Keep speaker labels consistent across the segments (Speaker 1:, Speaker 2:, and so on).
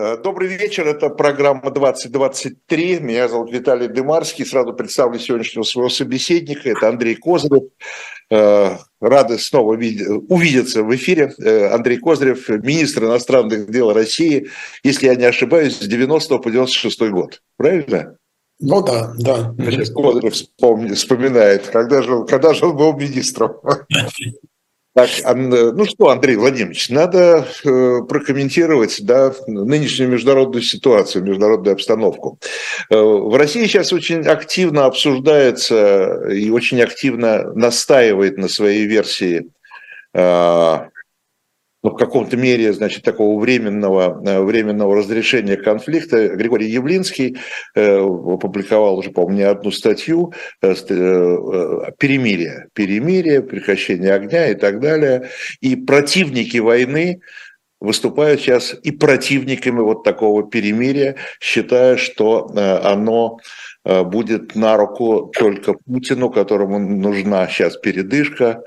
Speaker 1: Э, добрый вечер, это программа 2023. Меня зовут Виталий Дымарский. Сразу представлю сегодняшнего своего собеседника. Это Андрей Козырев. Э, рады снова увидеться в эфире. Э, Андрей Козырев, министр иностранных дел России, если я не ошибаюсь, с 90 по 96 год. Правильно?
Speaker 2: Ну да, да.
Speaker 1: Сейчас Козырев вспоминает, когда же, когда же он был министром. Так, ну что, Андрей Владимирович, надо э, прокомментировать да, нынешнюю международную ситуацию, международную обстановку. Э, в России сейчас очень активно обсуждается и очень активно настаивает на своей версии э, ну, в каком-то мере, значит, такого временного, э, временного разрешения конфликта. Григорий Явлинский э, опубликовал уже, по-моему, одну статью э, перемирие, перемирие, прекращение огня и так далее. И противники войны выступают сейчас и противниками вот такого перемирия, считая, что оно будет на руку только Путину, которому нужна сейчас передышка,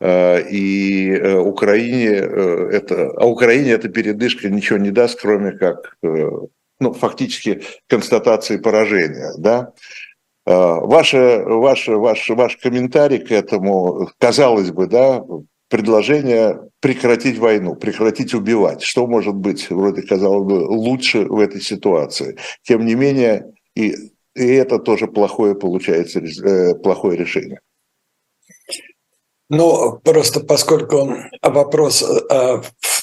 Speaker 1: и э, Украине э, это, а Украине эта передышка ничего не даст, кроме как ну, фактически констатации поражения. Да? Ваш, ваш, ваш, ваш комментарий к этому, казалось бы, да, предложение прекратить войну, прекратить убивать. Что может быть, вроде казалось бы, лучше в этой ситуации? Тем не менее, и, и это тоже плохое получается, плохое решение.
Speaker 2: Ну, просто поскольку вопрос, а,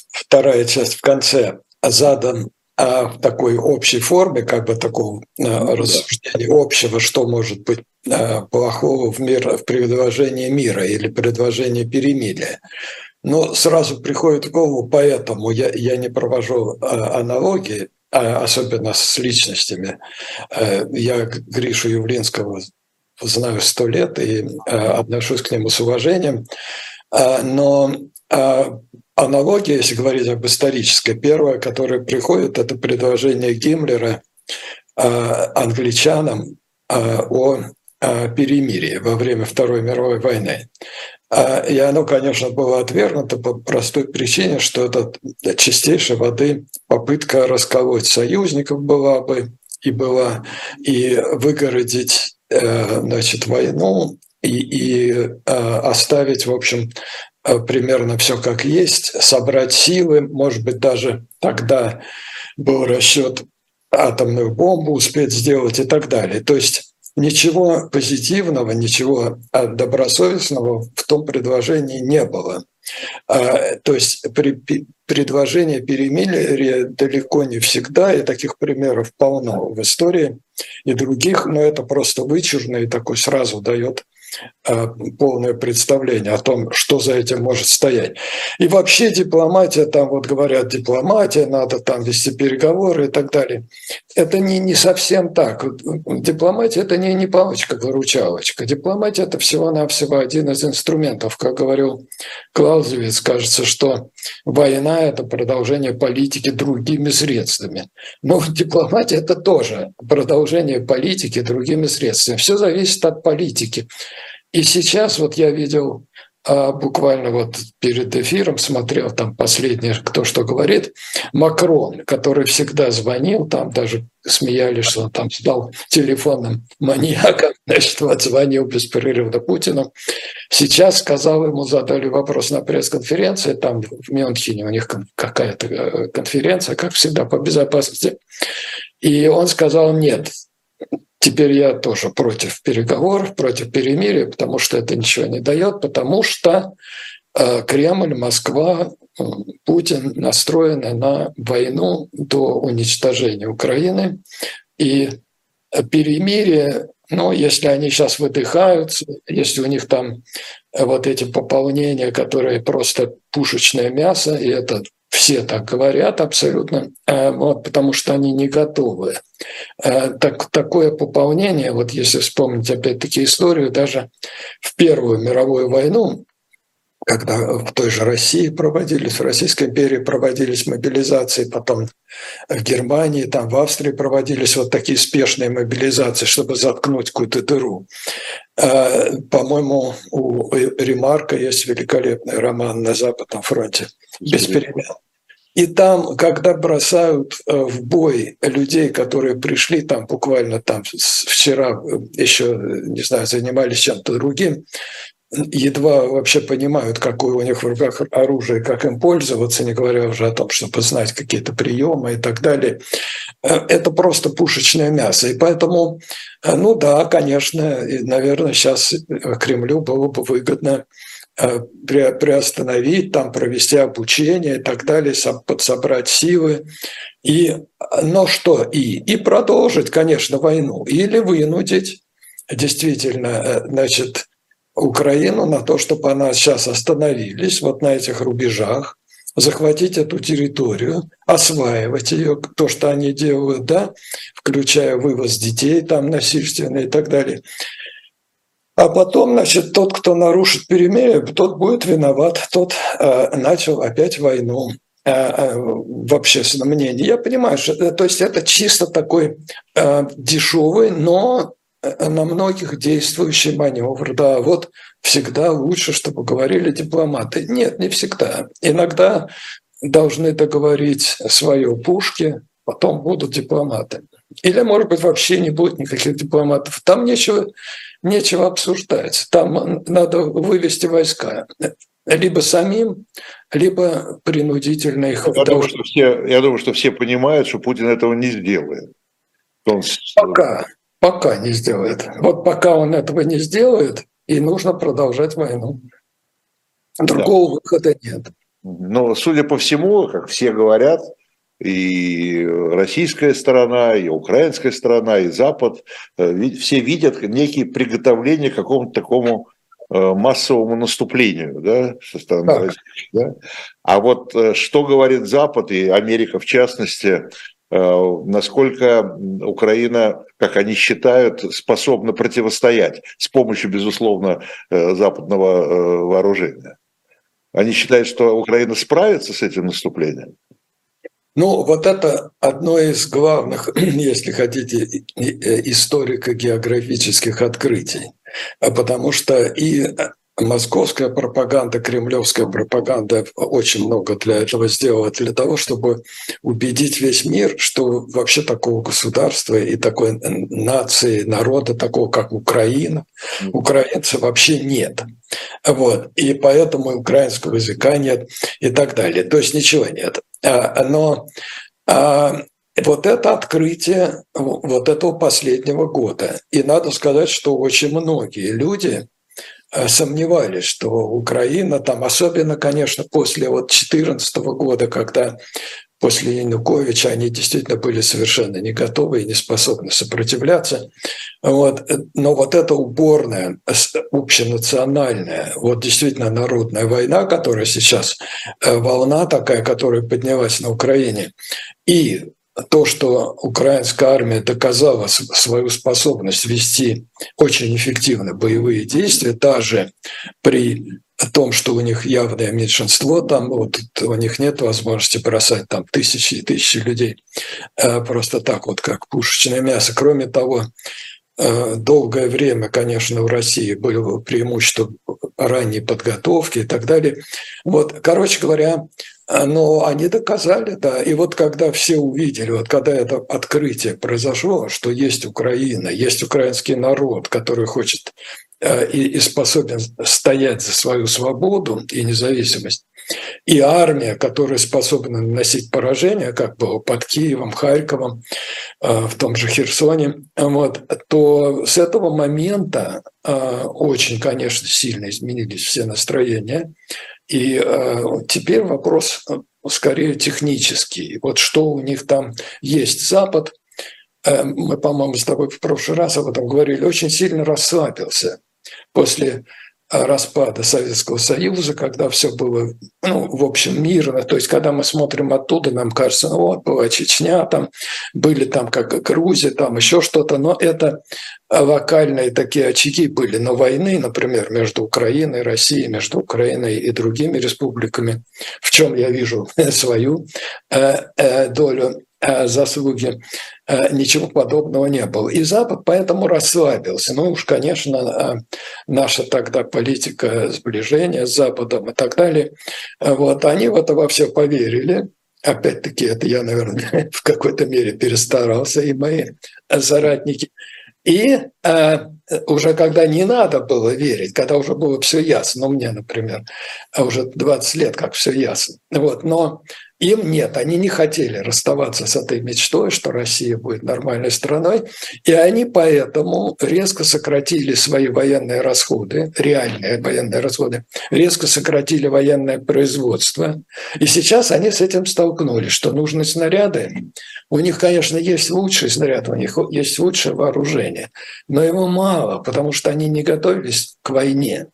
Speaker 2: вторая часть в конце, задан а, в такой общей форме, как бы такого а, рассуждения общего, что может быть плохого в, мир, в предложении мира или предложении перемирия. Но сразу приходит в голову, поэтому я, я не провожу аналогии, особенно с личностями. Я Гришу Явлинского знаю сто лет и э, отношусь к нему с уважением. Э, но э, аналогия, если говорить об исторической, первая, которая приходит, это предложение Гиммлера англичанам о перемирии во время Второй мировой войны. И оно, конечно, было отвергнуто по простой причине, что это чистейшей воды попытка расколоть союзников была бы и была, и выгородить значит, войну и, и э, оставить, в общем, э, примерно все как есть, собрать силы, может быть, даже тогда был расчет атомную бомбу успеть сделать и так далее. То есть ничего позитивного, ничего добросовестного в том предложении не было. А, то есть предложение перемирия далеко не всегда, и таких примеров полно в истории и других, но это просто вычурно и такой сразу дает полное представление о том, что за этим может стоять. И вообще дипломатия, там вот говорят, дипломатия, надо там вести переговоры и так далее. Это не, не совсем так. Дипломатия – это не, не палочка-выручалочка. Дипломатия – это всего-навсего один из инструментов. Как говорил Клаузевиц, кажется, что война – это продолжение политики другими средствами. Но дипломатия – это тоже продолжение политики другими средствами. Все зависит от политики. И сейчас вот я видел а, буквально вот перед эфиром смотрел там последнее, кто что говорит, Макрон, который всегда звонил, там даже смеялись, что он там стал телефонным маньяком, значит, вот звонил беспрерывно Путину. Сейчас сказал ему, задали вопрос на пресс-конференции, там в Мюнхене у них какая-то э, конференция, как всегда, по безопасности. И он сказал, нет, Теперь я тоже против переговоров, против перемирия, потому что это ничего не дает, потому что э, Кремль, Москва, э, Путин настроены на войну до уничтожения Украины. И перемирие, ну, если они сейчас выдыхаются, если у них там вот эти пополнения, которые просто пушечное мясо, и это все так говорят абсолютно, э, вот, потому что они не готовы. Э, так, такое пополнение, вот если вспомнить опять-таки историю, даже в Первую мировую войну, когда в той же России проводились, в Российской империи проводились мобилизации, потом в Германии, там в Австрии проводились вот такие спешные мобилизации, чтобы заткнуть какую-то дыру. Э, по-моему, у Ремарка есть великолепный роман «На Западном фронте» без перемен. И там, когда бросают э, в бой людей, которые пришли там буквально там вчера э, еще, не знаю, занимались чем-то другим, едва вообще понимают, какое у них в руках оружие, как им пользоваться, не говоря уже о том, чтобы знать какие-то приемы и так далее. Э, это просто пушечное мясо. И поэтому, ну да, конечно, наверное, сейчас Кремлю было бы выгодно Э, приостановить, там провести обучение и так далее, подсобрать силы. И, но что и? И продолжить, конечно, войну. Или вынудить действительно, э, значит, Украину на то, чтобы она сейчас остановились вот на этих рубежах, захватить эту территорию, осваивать ее, то, что они делают, да, включая вывоз детей там насильственный и так далее. А потом, значит, тот, кто нарушит перемирие, тот будет виноват, тот э, начал опять войну э, э, в общественном мнении. Я понимаю, что э, то есть это чисто такой э, дешевый, но на многих действующий маневр. Да, вот всегда лучше, чтобы говорили дипломаты. Нет, не всегда. Иногда должны договорить свое пушки, потом будут дипломаты. Или, может быть, вообще не будет никаких дипломатов. Там нечего, нечего обсуждать. Там надо вывести войска. Либо самим, либо принудительно их.
Speaker 1: Я думаю, что все, я думаю, что все понимают, что Путин этого не сделает.
Speaker 2: Он... Пока, пока не сделает. Вот пока он этого не сделает, и нужно продолжать войну. Другого да. выхода нет.
Speaker 1: Но, судя по всему, как все говорят, и российская сторона, и украинская сторона, и Запад, э, все видят некие приготовления к какому-то такому э, массовому наступлению да, со стороны России. Да? А вот э, что говорит Запад и Америка в частности, насколько Украина, как они считают, способна противостоять с помощью, безусловно, западного вооружения? Они считают, что Украина справится с этим наступлением?
Speaker 2: Ну, вот это одно из главных, если хотите, э, историко-географических открытий. А потому что и московская пропаганда, кремлевская пропаганда очень много для этого сделала, для того, чтобы убедить весь мир, что вообще такого государства и такой нации, народа, такого как Украина, украинцев вообще нет. Вот. И поэтому украинского языка нет и так далее. То есть ничего нет. А, но а, вот это открытие вот этого последнего года. И надо сказать, что очень многие люди сомневались, что Украина там, особенно, конечно, после вот 2014 года, когда после Януковича они действительно были совершенно не готовы и не способны сопротивляться. Вот. Но вот эта уборная, общенациональная, вот действительно народная война, которая сейчас, э, волна такая, которая поднялась на Украине, и то, что украинская армия доказала свою способность вести очень эффективно боевые действия, даже при том, что у них явное меньшинство, там вот у них нет возможности бросать там тысячи и тысячи людей э, просто так вот, как пушечное мясо. Кроме того, э, долгое время, конечно, в России было преимущество ранней подготовки и так далее. Вот, короче говоря, но они доказали, да. И вот когда все увидели, вот когда это открытие произошло, что есть Украина, есть украинский народ, который хочет Э, и, и способен стоять за свою свободу и независимость, и армия, которая способна наносить поражение, как было под Киевом, Харьковом, э, в том же Херсоне, вот, то с этого момента э, очень, конечно, сильно изменились все настроения. И теперь вопрос скорее технический. Вот что у них там есть. Запад, мы, по-моему, с тобой в прошлый раз об этом говорили, очень сильно расслабился после распада Советского Союза, когда все было, ну, в общем, мирно. То есть, когда мы смотрим оттуда, нам кажется, ну вот, была Чечня, там были там как Грузия, там еще что-то, но это локальные такие очаги были. Но войны, например, между Украиной Россией, между Украиной и другими республиками, в чем я вижу свою э, э, долю заслуги, э, ничего подобного не было. И Запад поэтому расслабился. Ну уж, конечно, э, наша тогда политика сближения с Западом и так далее, вот, они в это во все поверили, опять-таки, это я, наверное, в какой-то мере перестарался, и мои соратники. И э, уже когда не надо было верить, когда уже было все ясно, ну мне, например, уже 20 лет как все ясно, вот, но им нет, они не хотели расставаться с этой мечтой, что Россия будет нормальной страной, и они поэтому резко сократили свои военные расходы, реальные военные расходы, резко сократили военное производство. И сейчас они с этим столкнулись, что нужны снаряды. У них, конечно, есть лучший снаряд, у них есть лучшее вооружение, но его мало, потому что они не готовились к войне.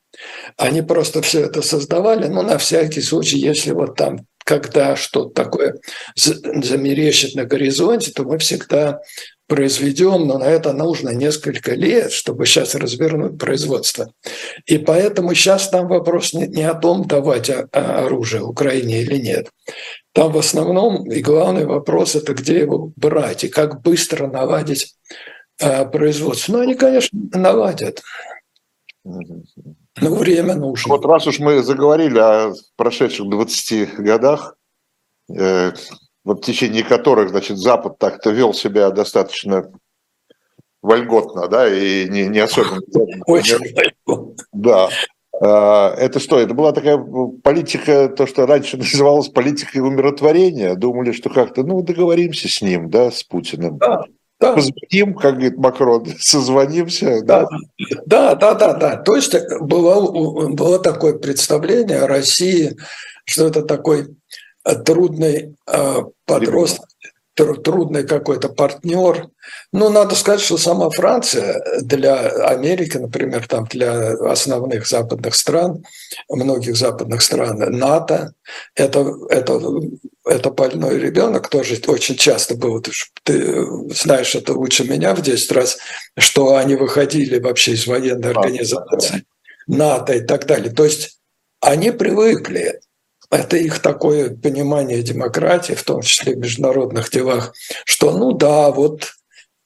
Speaker 2: Они просто все это создавали, ну, на всякий случай, если вот там когда что-то такое замерещит на горизонте, то мы всегда произведем, но на это нужно несколько лет, чтобы сейчас развернуть производство. И поэтому сейчас там вопрос не, не о том, давать оружие Украине или нет. Там в основном и главный вопрос – это где его брать и как быстро наладить а, производство. Ну, они, конечно, наладят. Ну, время нужно.
Speaker 1: Вот раз уж мы заговорили о прошедших 20 годах, э, вот в течение которых, значит, Запад так-то вел себя достаточно вольготно, да, и не, не особенно...
Speaker 2: Очень вольготно.
Speaker 1: Да. А, это что? Это была такая политика, то, что раньше называлось политикой умиротворения. Думали, что как-то, ну, договоримся с ним, да, с Путиным. Да. Да. Позвоним, как говорит Макрон, созвонимся.
Speaker 2: Да, да, да, да. да. То есть было, было такое представление о России, что это такой э, трудный э, подросток, трудный какой-то партнер. Ну, надо сказать, что сама Франция для Америки, например, там для основных западных стран, многих западных стран, НАТО, это, это это больной ребенок тоже очень часто был, ты знаешь это лучше меня в 10 раз, что они выходили вообще из военной организации, НАТО и так далее. То есть они привыкли, это их такое понимание демократии, в том числе в международных делах, что ну да, вот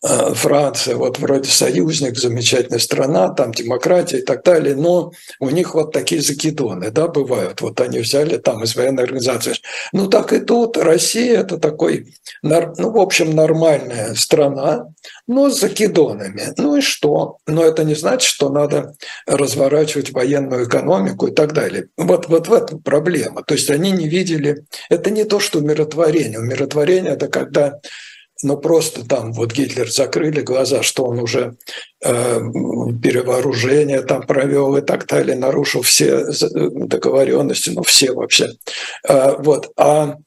Speaker 2: Франция, вот вроде союзник, замечательная страна, там демократия и так далее, но у них вот такие закидоны, да, бывают. Вот они взяли там из военной организации. Ну так и тут Россия это такой, ну в общем, нормальная страна, но с закидонами. Ну и что? Но это не значит, что надо разворачивать военную экономику и так далее. Вот, вот в этом проблема. То есть они не видели, это не то, что умиротворение. Умиротворение – это когда но просто там вот Гитлер закрыли глаза, что он уже э, перевооружение там провел и так далее, нарушил все договоренности, ну все вообще. Э, вот, а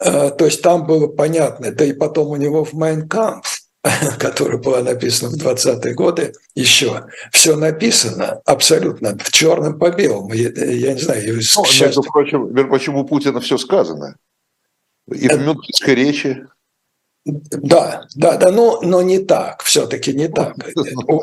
Speaker 2: э, то есть там было понятно, да и потом у него в Майнкамп, которая была написана в 20-е годы, еще все написано абсолютно в черном по белому. Я, я не знаю,
Speaker 1: ну, между прочим, между прочим, у Путина все сказано. И в Мюнхенской речи.
Speaker 2: Да, да, да, но, но не так, все-таки не так. У,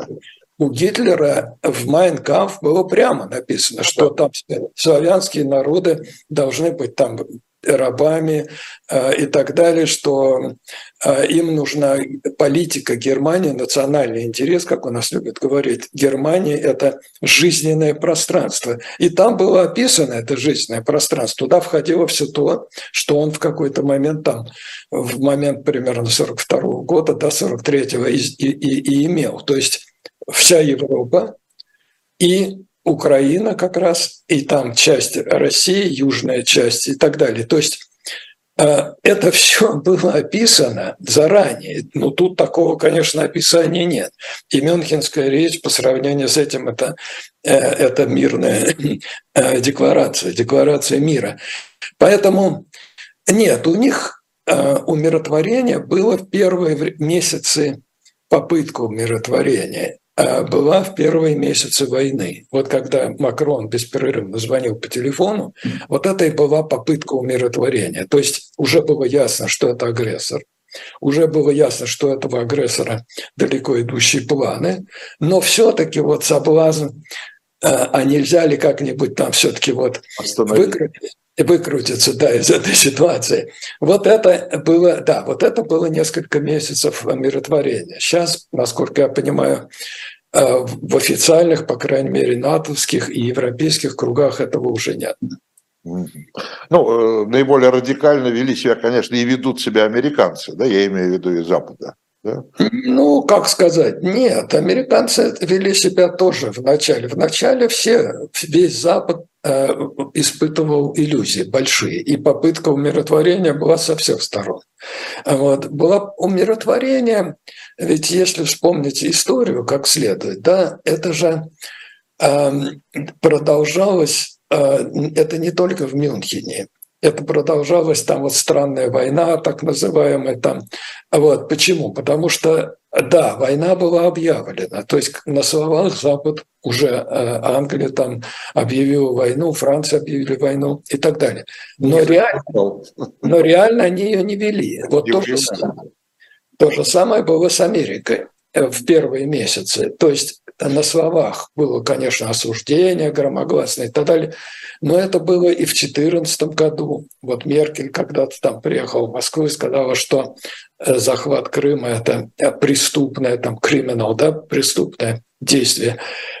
Speaker 2: у Гитлера в Майнкамф было прямо написано, что там славянские народы должны быть там рабами э, и так далее, что э, им нужна политика Германии, национальный интерес, как у нас любят говорить. Германия – это жизненное пространство. И там было описано это жизненное пространство. Туда входило все то, что он в какой-то момент там, в момент примерно 42 -го года до 43-го и, и, и имел. То есть вся Европа и Украина как раз, и там часть России, южная часть и так далее. То есть э, это все было описано заранее. Ну, тут такого, конечно, описания нет. И Мюнхенская речь по сравнению с этим это, э, это мирная э, декларация, декларация мира. Поэтому нет, у них умиротворение было в первые месяцы попытка умиротворения. А, была в первые месяцы войны. Вот когда Макрон беспрерывно звонил по телефону, вот это и была попытка умиротворения. То есть уже было ясно, что это агрессор. Уже было ясно, что у этого агрессора далеко идущие планы, но все-таки вот соблазн, а, а нельзя ли как-нибудь там все-таки вот выкрутить, выкрутиться да, из этой ситуации. Вот это было, да, вот это было несколько месяцев миротворения. Сейчас, насколько я понимаю, Э, в официальных, по крайней мере, натовских и европейских кругах этого уже нет.
Speaker 1: Ну, наиболее радикально вели себя, конечно, и ведут себя американцы, да, я имею в виду и Запада.
Speaker 2: Да? Ну, как сказать, нет, американцы вели себя тоже в начале. В начале все, весь Запад э, испытывал иллюзии большие, и попытка умиротворения была со всех сторон. Вот. Было умиротворение, ведь если вспомнить историю как следует, да, это же э, продолжалось, э, это не только в Мюнхене, это продолжалась там вот странная война, так называемая там. Вот почему? Потому что да, война была объявлена. То есть на словах Запад уже э, Англия там объявила войну, Франция объявили войну и так далее. Но, реально, но реально они ее не вели. Вот то же, самое, то же самое было с Америкой в первые месяцы. То есть на словах было, конечно, осуждение громогласное и так далее, но это было и в 2014 году. Вот Меркель когда-то там приехал в Москву и сказала, что э, захват Крыма – это преступное, там, криминал, да, преступное действие.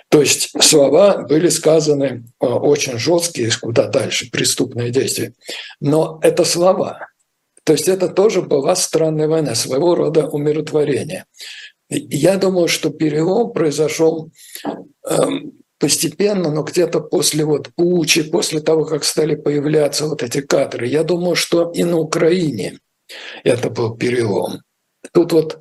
Speaker 2: То есть слова были сказаны э, очень жесткие, куда дальше, преступное действие. Но это слова. То есть это тоже была странная война, своего рода умиротворение. Я думаю, что перелом произошел эм, постепенно, но где-то после вот Пучи, после того, как стали появляться вот эти кадры, я думаю, что и на Украине это был перелом. Тут вот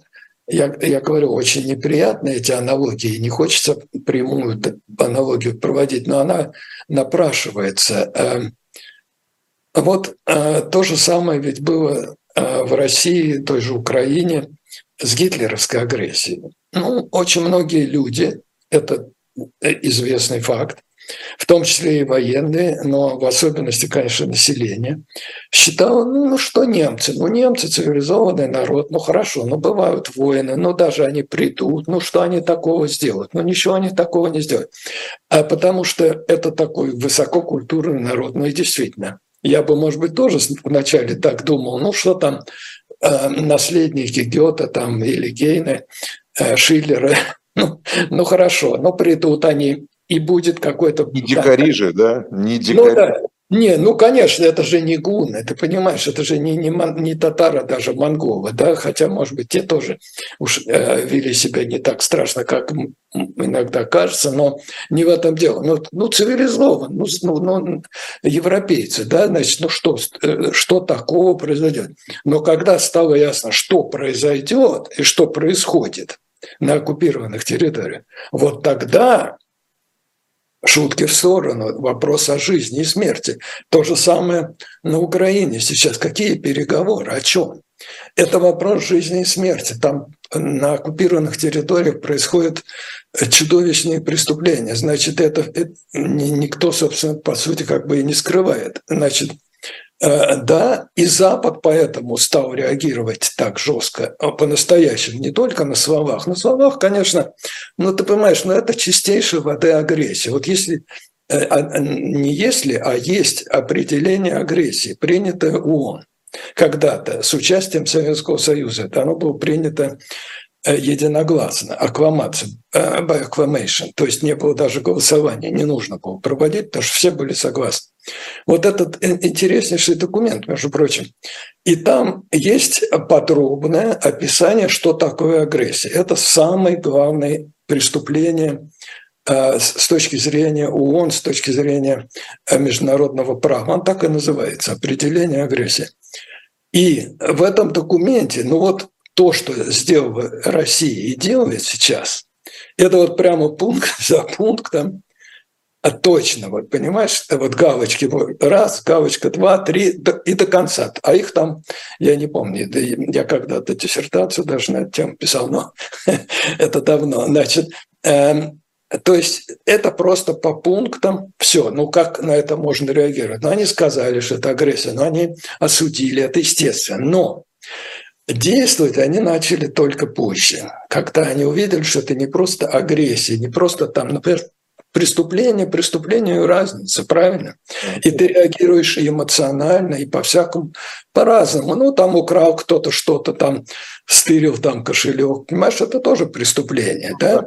Speaker 2: я, я говорю, очень неприятные эти аналогии, не хочется прямую аналогию проводить, но она напрашивается. Эм, вот э, то же самое ведь было э, в России, той же Украине – с гитлеровской агрессией. Ну, очень многие люди, это известный факт, в том числе и военные, но в особенности, конечно, население, считало, ну что немцы, ну немцы цивилизованный народ, ну хорошо, ну бывают воины, ну даже они придут, ну что они такого сделают, ну ничего они такого не сделают. А потому что это такой высококультурный народ, ну и действительно, я бы, может быть, тоже вначале так думал, ну что там наследники Гёта там или Гейна, э, Шиллера, ну, ну хорошо, но придут они, и будет какой-то...
Speaker 1: Не дикари же, да?
Speaker 2: Не дикари. Ну, да. Не, ну, конечно, это же не гуны, ты понимаешь, это же не, не, не татары, даже монголы, да, хотя, может быть, те тоже уж э, вели себя не так страшно, как иногда кажется, но не в этом дело. Ну, ну цивилизован, ну, ну, ну, европейцы, да, значит, ну что, э, что такого произойдет? Но когда стало ясно, что произойдет и что происходит на оккупированных территориях, вот тогда Шутки в сторону, вопрос о жизни и смерти. То же самое на Украине сейчас. Какие переговоры, о чем? Это вопрос жизни и смерти. Там на оккупированных территориях происходят чудовищные преступления. Значит, это, это никто, собственно, по сути, как бы и не скрывает. Значит, Э, да, и Запад поэтому стал реагировать так жестко, а по-настоящему, не только на словах. На словах, конечно, ну ты понимаешь, ну это чистейшая воды агрессия. Вот если э, а, не если, а есть определение агрессии, принятое ООН когда-то с участием Советского Союза. Это оно было принято Э, единогласно, аккламация, э, by то есть не было даже голосования, не нужно было проводить, потому что все были согласны. Вот этот интереснейший документ, между прочим. И там есть подробное описание, что такое агрессия. Это самое главное преступление э, с точки зрения ООН, с точки зрения международного права. Он так и называется – определение агрессии. И в этом документе, ну вот то, что сделала Россия и делает сейчас, это вот прямо пункт за пунктом, а точно, вот понимаешь, вот галочки, раз, галочка, два, три, и до конца. А их там, я не помню, я когда-то диссертацию даже на эту тему писал, но это давно. Значит, эм, то есть это просто по пунктам все. Ну как на это можно реагировать? Ну они сказали, что это агрессия, но они осудили, это естественно. Но Действовать они начали только позже, когда они увидели, что это не просто агрессия, не просто там, например, преступление, преступлению разница, правильно? И ты реагируешь эмоционально, и по-всякому, по-разному. Ну, там украл кто-то что-то, там стырил там кошелек, понимаешь, это тоже преступление, да?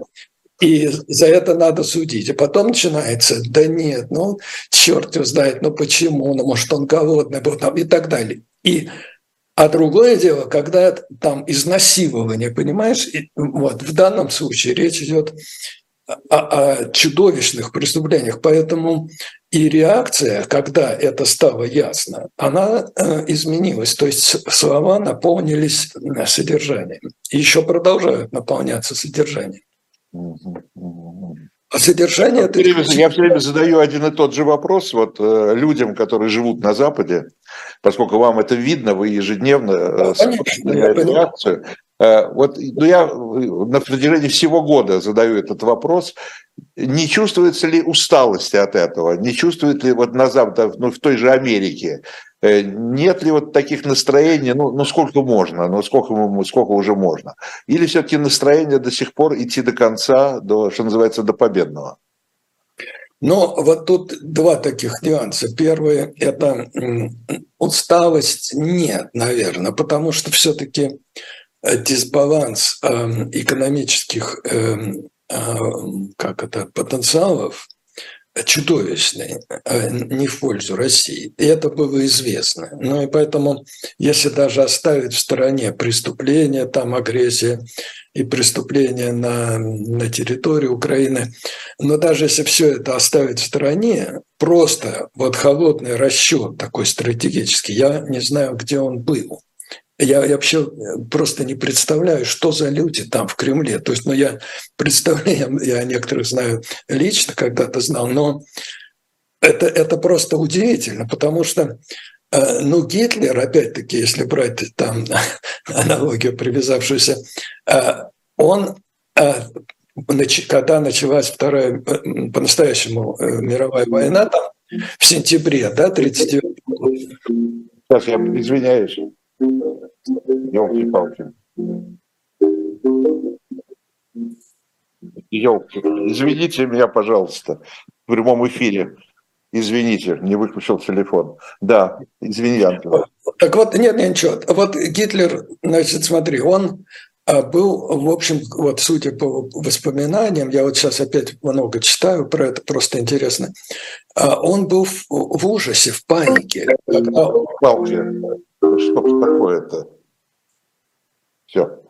Speaker 2: И за это надо судить. И потом начинается, да нет, ну, черт его знает, ну почему, ну, может, он голодный был там и так далее. И а другое дело, когда там изнасилование, понимаешь, и, вот в данном случае речь идет о, о чудовищных преступлениях, поэтому и реакция, когда это стало ясно, она э, изменилась. То есть слова наполнились э, содержанием. И еще продолжают наполняться содержанием.
Speaker 1: А содержание... Я, время, я все время задаю один и тот же вопрос вот э, людям, которые живут на Западе, поскольку вам это видно, вы ежедневно э, да, конечно, на эту реакцию. Э, вот ну, я на протяжении всего года задаю этот вопрос. Не чувствуется ли усталости от этого? Не чувствует ли вот на Западе, ну, в той же Америке, Э, нет ли вот таких настроений, ну, ну сколько можно, ну сколько, сколько уже можно? Или все-таки настроение до сих пор идти до конца, до, что называется, до победного?
Speaker 2: Но вот тут два таких нюанса. Первый – это усталость нет, наверное, потому что все-таки э, дисбаланс эм, экономических эм, э, как это, потенциалов – чудовищный, а не в пользу России. И это было известно. Ну и поэтому, если даже оставить в стороне преступления, там агрессия и преступления на, на территории Украины, но даже если все это оставить в стороне, просто вот холодный расчет такой стратегический, я не знаю, где он был. Я, я вообще просто не представляю, что за люди там в Кремле. То есть, ну, я представляю, я некоторых знаю лично, когда-то знал, но это, это просто удивительно, потому что э, ну, Гитлер, опять-таки, если брать там аналогию, привязавшуюся, э, он, э, когда началась вторая по-настоящему мировая война, там, в сентябре, да, 39
Speaker 1: Сейчас я извиняюсь. Елки-палки. Елки. Извините меня, пожалуйста, в прямом эфире. Извините, не выключил телефон. Да, извини, Антон.
Speaker 2: Так вот, нет, нет, ничего. Вот Гитлер, значит, смотри, он а, был, в общем, вот судя по воспоминаниям, я вот сейчас опять много читаю про это, просто интересно, а, он был в, в ужасе, в панике. Когда...
Speaker 1: Что такое-то? Все.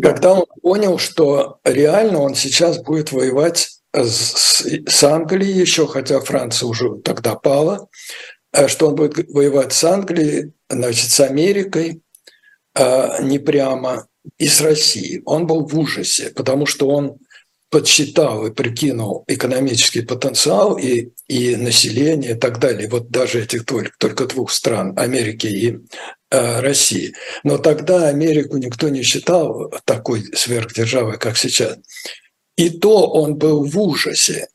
Speaker 2: Когда он понял, что реально он сейчас будет воевать с, с Англией еще, хотя Франция уже тогда пала, э, что он будет воевать с Англией, значит, с Америкой, э, не прямо, и с Россией. Он был в ужасе, потому что он подсчитал и прикинул экономический потенциал и, и население и так далее, вот даже этих только, только двух стран, Америки и э, России. Но тогда Америку никто не считал такой сверхдержавой, как сейчас. И то он был в ужасе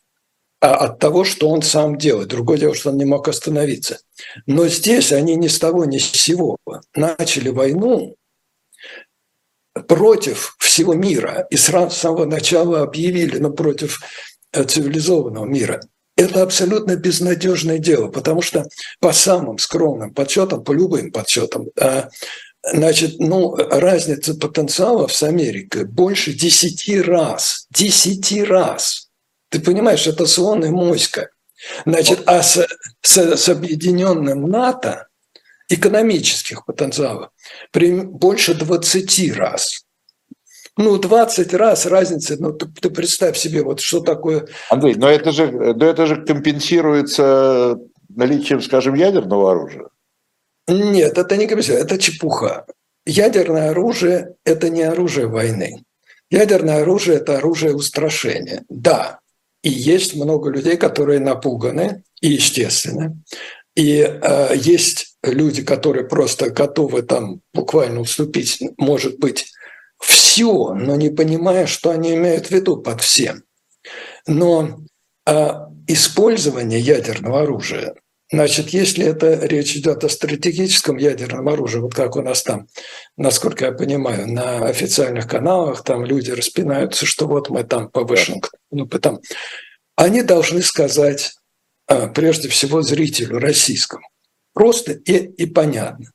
Speaker 2: а от того, что он сам делает. Другое дело, что он не мог остановиться. Но здесь они ни с того ни с сего начали войну против всего мира и сразу с самого начала объявили, но ну, против э, цивилизованного мира. Это абсолютно безнадежное дело, потому что по самым скромным подсчетам, по любым подсчетам, а, значит, ну, разница потенциалов с Америкой больше десяти раз. Десяти раз. Ты понимаешь, это слон и моська. Значит, а с, с, с объединенным НАТО экономических потенциалов больше 20 раз. Ну, 20 раз разница, ну, ты, ты представь себе, вот что такое...
Speaker 1: Андрей, но это же, но это же компенсируется наличием, скажем, ядерного оружия.
Speaker 2: Нет, это не компенсируется, это чепуха. Ядерное оружие – это не оружие войны. Ядерное оружие – это оружие устрашения. Да, и есть много людей, которые напуганы, и естественно. И э, есть люди, которые просто готовы там буквально уступить, может быть, все, но не понимая, что они имеют в виду под всем. Но а, использование ядерного оружия, значит, если это речь идет о стратегическом ядерном оружии, вот как у нас там, насколько я понимаю, на официальных каналах там люди распинаются, что вот мы там по Вашингтону, ну, потом, они должны сказать а, прежде всего зрителю российскому, просто и, и понятно,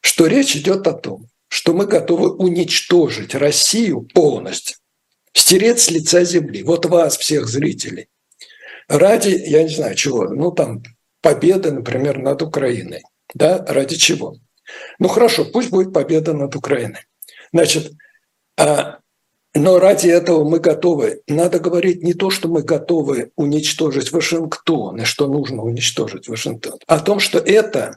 Speaker 2: что речь идет о том, что мы готовы уничтожить Россию полностью. Стереть с лица земли. Вот вас, всех зрителей. Ради, я не знаю чего, ну там победы, например, над Украиной. Да, ради чего? Ну хорошо, пусть будет победа над Украиной. Значит, а, но ради этого мы готовы. Надо говорить не то, что мы готовы уничтожить Вашингтон и что нужно уничтожить Вашингтон, а о том, что это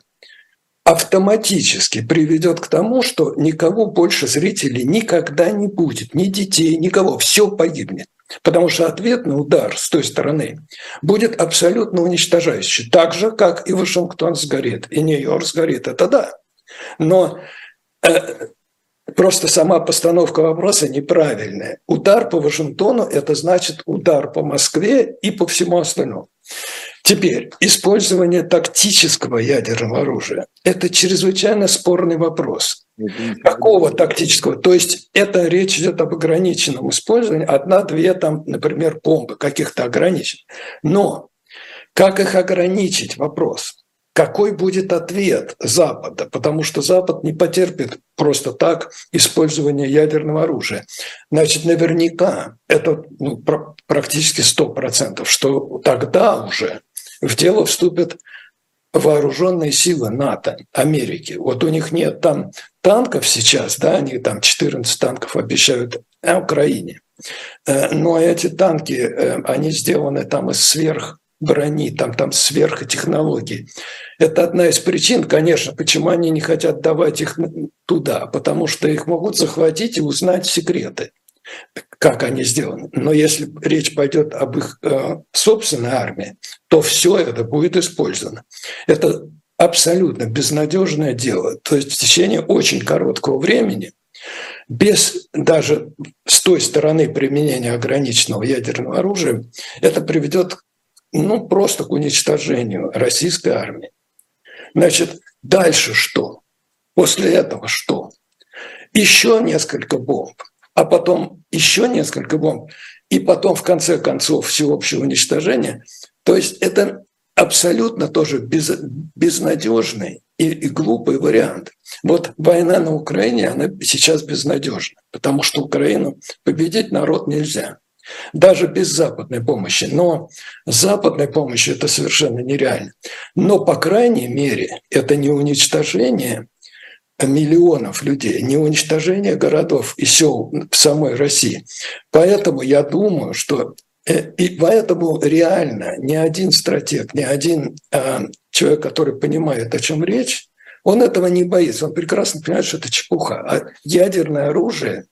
Speaker 2: автоматически приведет к тому, что никого больше зрителей никогда не будет, ни детей, никого, все погибнет. Потому что ответный удар с той стороны будет абсолютно уничтожающий. Так же, как и Вашингтон сгорит, и Нью-Йорк сгорит. Это да. Но э, просто сама постановка вопроса неправильная. Удар по Вашингтону – это значит удар по Москве и по всему остальному. Теперь, использование тактического ядерного оружия – это чрезвычайно спорный вопрос. Какого тактического? То есть это речь идет об ограниченном использовании, одна-две там, например, бомбы каких-то ограничений. Но как их ограничить? Вопрос какой будет ответ Запада, потому что Запад не потерпит просто так использование ядерного оружия. Значит, наверняка это ну, практически 100%, что тогда уже в дело вступят вооруженные силы НАТО, Америки. Вот у них нет там танков сейчас, да, они там 14 танков обещают Украине. Э, но эти танки, э, они сделаны там из сверх брони, там, там сверхтехнологий. Это одна из причин, конечно, почему они не хотят давать их туда, потому что их могут захватить и узнать секреты, как они сделаны. Но если речь пойдет об их э, собственной армии, то все это будет использовано. Это абсолютно безнадежное дело. То есть в течение очень короткого времени без даже с той стороны применения ограниченного ядерного оружия, это приведет ну, просто к уничтожению российской армии. Значит, дальше что? После этого что? Еще несколько бомб, а потом еще несколько бомб, и потом в конце концов всеобщее уничтожение. То есть это абсолютно тоже без, безнадежный и, и глупый вариант. Вот война на Украине, она сейчас безнадежна, потому что Украину победить народ нельзя даже без западной помощи. Но западной помощью это совершенно нереально. Но, по крайней мере, это не уничтожение миллионов людей, не уничтожение городов и сел в самой России. Поэтому я думаю, что э, и поэтому реально ни один стратег, ни один э, человек, который понимает, о чем речь, он этого не боится. Он прекрасно понимает, что это чепуха. А ядерное оружие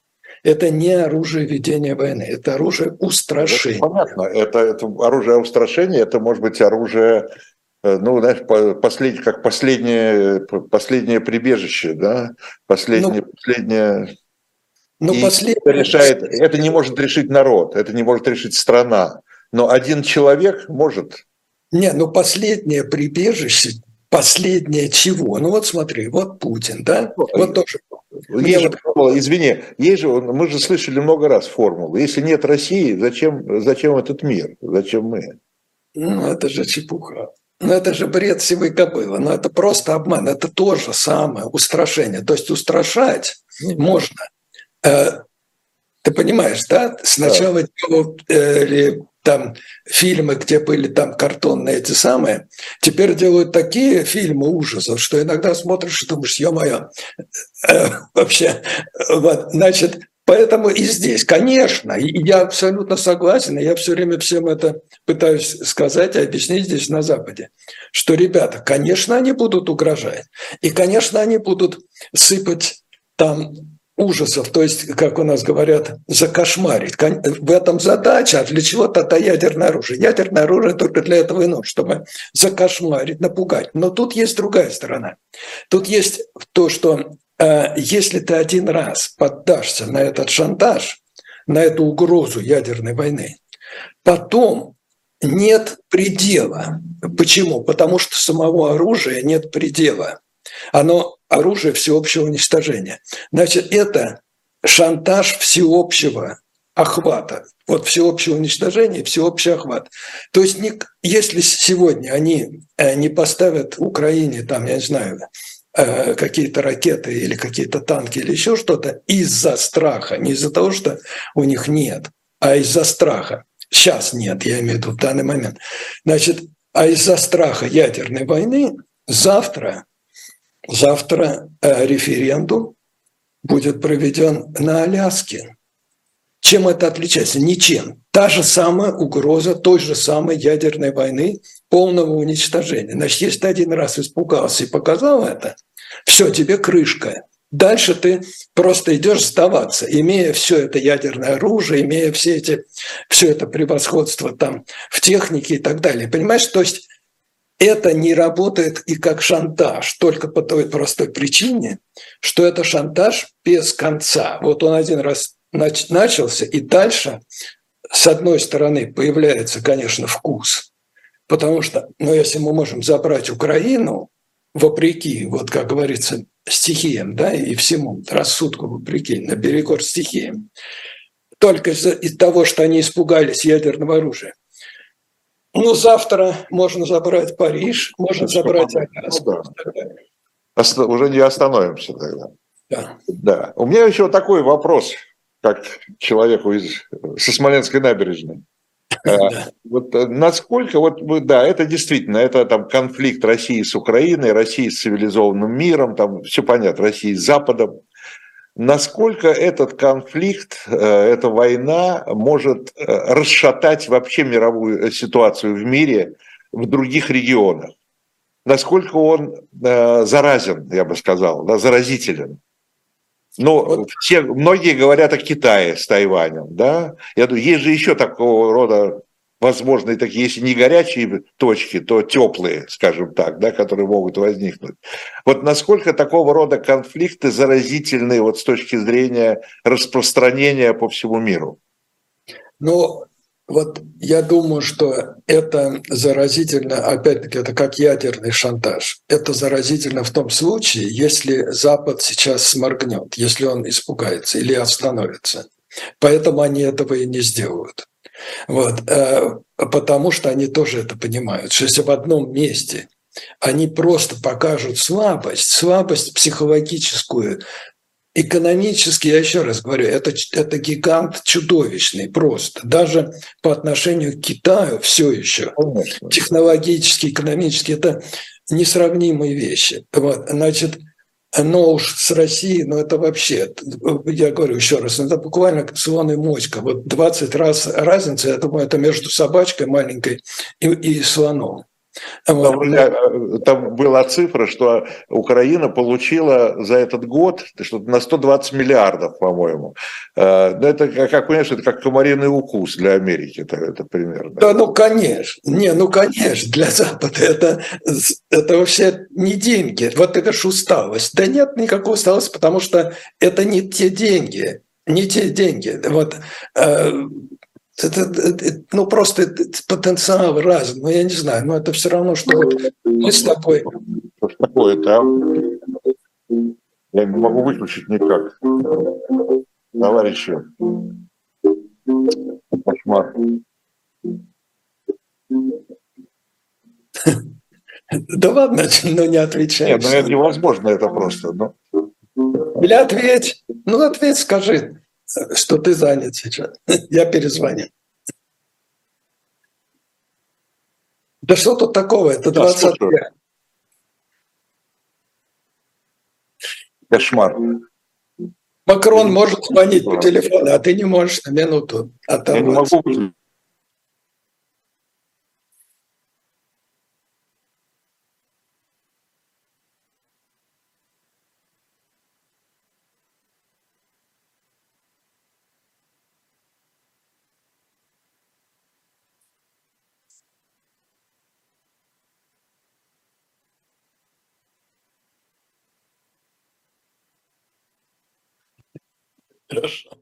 Speaker 2: это не оружие ведения войны, это оружие устрашения. Это
Speaker 1: понятно, это, это оружие устрашения, это может быть оружие, э, ну, знаешь, послед, как последнее, последнее прибежище, да, последнее, ну, последнее... Ну, последнее... Это, решает, это не может решить народ, это не может решить страна, но один человек может.
Speaker 2: Не, ну последнее прибежище, последнее чего? Ну вот смотри, вот Путин, да, вот тоже
Speaker 1: есть же формула, извини, есть же, мы же слышали много раз формулу. Если нет России, зачем, зачем этот мир? Зачем мы?
Speaker 2: Ну, это же чепуха. Ну, это же бред сивой кобылы. Но это просто обман. Это то же самое устрашение. То есть устрашать можно. Э, ты понимаешь, да? Сначала да. делали там фильмы, где были там картонные эти самые, теперь делают такие фильмы ужасов, что иногда смотришь и думаешь, ё-моё, э, вообще, вот, значит, Поэтому и здесь, конечно, я абсолютно согласен, и я все время всем это пытаюсь сказать и объяснить здесь на Западе, что, ребята, конечно, они будут угрожать, и, конечно, они будут сыпать там ужасов, то есть, как у нас говорят, закошмарить. В этом задача, а для чего тогда ядерное оружие? Ядерное оружие только для этого и нужно, чтобы закошмарить, напугать. Но тут есть другая сторона. Тут есть то, что э, если ты один раз поддашься на этот шантаж, на эту угрозу ядерной войны, потом нет предела. Почему? Потому что самого оружия нет предела. Оно оружие всеобщего уничтожения. Значит, это шантаж всеобщего охвата. Вот всеобщее уничтожение, всеобщий охват. То есть если сегодня они э, не поставят Украине, там, я не знаю, э, какие-то ракеты или какие-то танки или еще что-то из-за страха, не из-за того, что у них нет, а из-за страха. Сейчас нет, я имею в виду в данный момент. Значит, а из-за страха ядерной войны завтра, завтра э, референдум будет проведен на Аляске. Чем это отличается? Ничем. Та же самая угроза той же самой ядерной войны, полного уничтожения. Значит, если ты один раз испугался и показал это, все, тебе крышка. Дальше ты просто идешь сдаваться, имея все это ядерное оружие, имея все эти, все это превосходство там в технике и так далее. Понимаешь, то есть это не работает и как шантаж, только по той простой причине, что это шантаж без конца. Вот он один раз начался, и дальше, с одной стороны, появляется, конечно, вкус, потому что, ну, если мы можем забрать Украину, вопреки, вот как говорится, стихиям, да, и всему, рассудку вопреки, на наперекор стихиям, только из-за из того, что они испугались ядерного оружия. Ну, завтра можно забрать Париж, можно забрать Аляску.
Speaker 1: Ну, Уже не остановимся тогда. Да. да. У меня еще такой вопрос как человеку из, со Смоленской набережной. Э, вот э, насколько, вот, да, это действительно, это там конфликт России с Украиной, России с цивилизованным миром, там все понятно, России с Западом. Насколько этот конфликт, э, эта война может расшатать вообще мировую ситуацию в мире, в других регионах? Насколько он заразен, я бы сказал, да, заразителен? Ну, вот. все, многие говорят о Китае с Тайванем, да? Я думаю, есть же еще такого рода возможные такие, если не горячие точки, то теплые, скажем так, да, которые могут возникнуть. Вот насколько такого рода конфликты заразительны вот с точки зрения распространения по всему миру?
Speaker 2: Ну, вот я думаю, что это заразительно, опять-таки, это как ядерный шантаж. Это заразительно в том случае, если Запад сейчас сморгнет, если он испугается или остановится. Поэтому они этого и не сделают. Вот, э, потому что они тоже это понимают, что если в одном месте они просто покажут слабость, слабость психологическую, экономически, я еще раз говорю, это, это гигант чудовищный просто. Даже по отношению к Китаю все еще. Технологически, экономически это несравнимые вещи. Вот, значит, но уж с Россией, ну это вообще, я говорю еще раз, это буквально слон и моська. Вот 20 раз разница, я думаю, это между собачкой маленькой и, и слоном.
Speaker 1: Там, э, там была цифра, что Украина получила за этот год что-то на 120 миллиардов, по-моему. Э, ну, это, как понимаешь, это как комариный укус для Америки, это, это примерно.
Speaker 2: Да, ну, конечно. Не, ну, конечно, для Запада это, это вообще не деньги. Вот это ж усталость. Да нет никакой усталости, потому что это не те деньги. Не те деньги. Вот э, это, это, ну, просто потенциал разный, ну, я не знаю, но это все равно, что вот мы с тобой...
Speaker 1: Что такое-то, Я не могу выключить никак. Товарищи, кошмар.
Speaker 2: Да ладно, ну не отвечай.
Speaker 1: Нет, ну это невозможно, это просто. Но...
Speaker 2: Или ответь. Ну ответь, скажи что ты занят сейчас. Я перезвоню. Да что тут такого? Это 20 лет.
Speaker 1: Кошмар.
Speaker 2: Макрон может звонить по телефону, а ты не можешь на минуту оторваться. Я не могу Хорошо.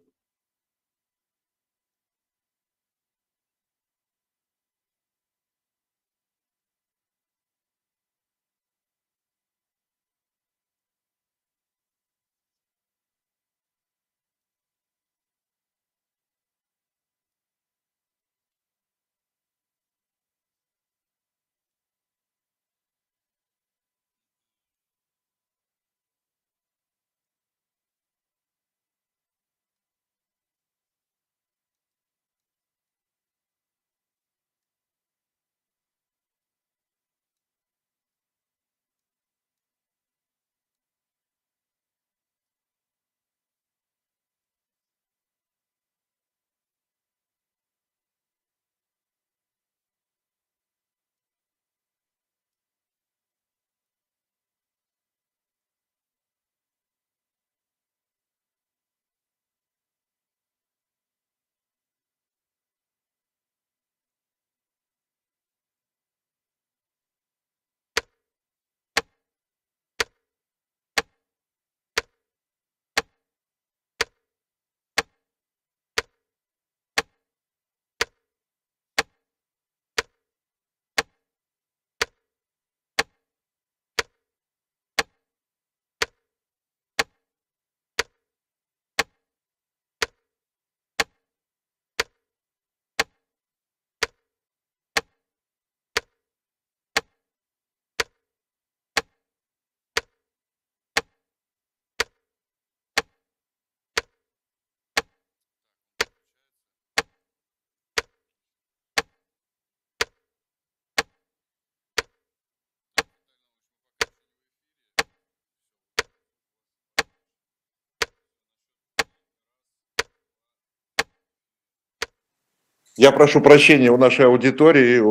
Speaker 1: Я прошу прощения у нашей аудитории,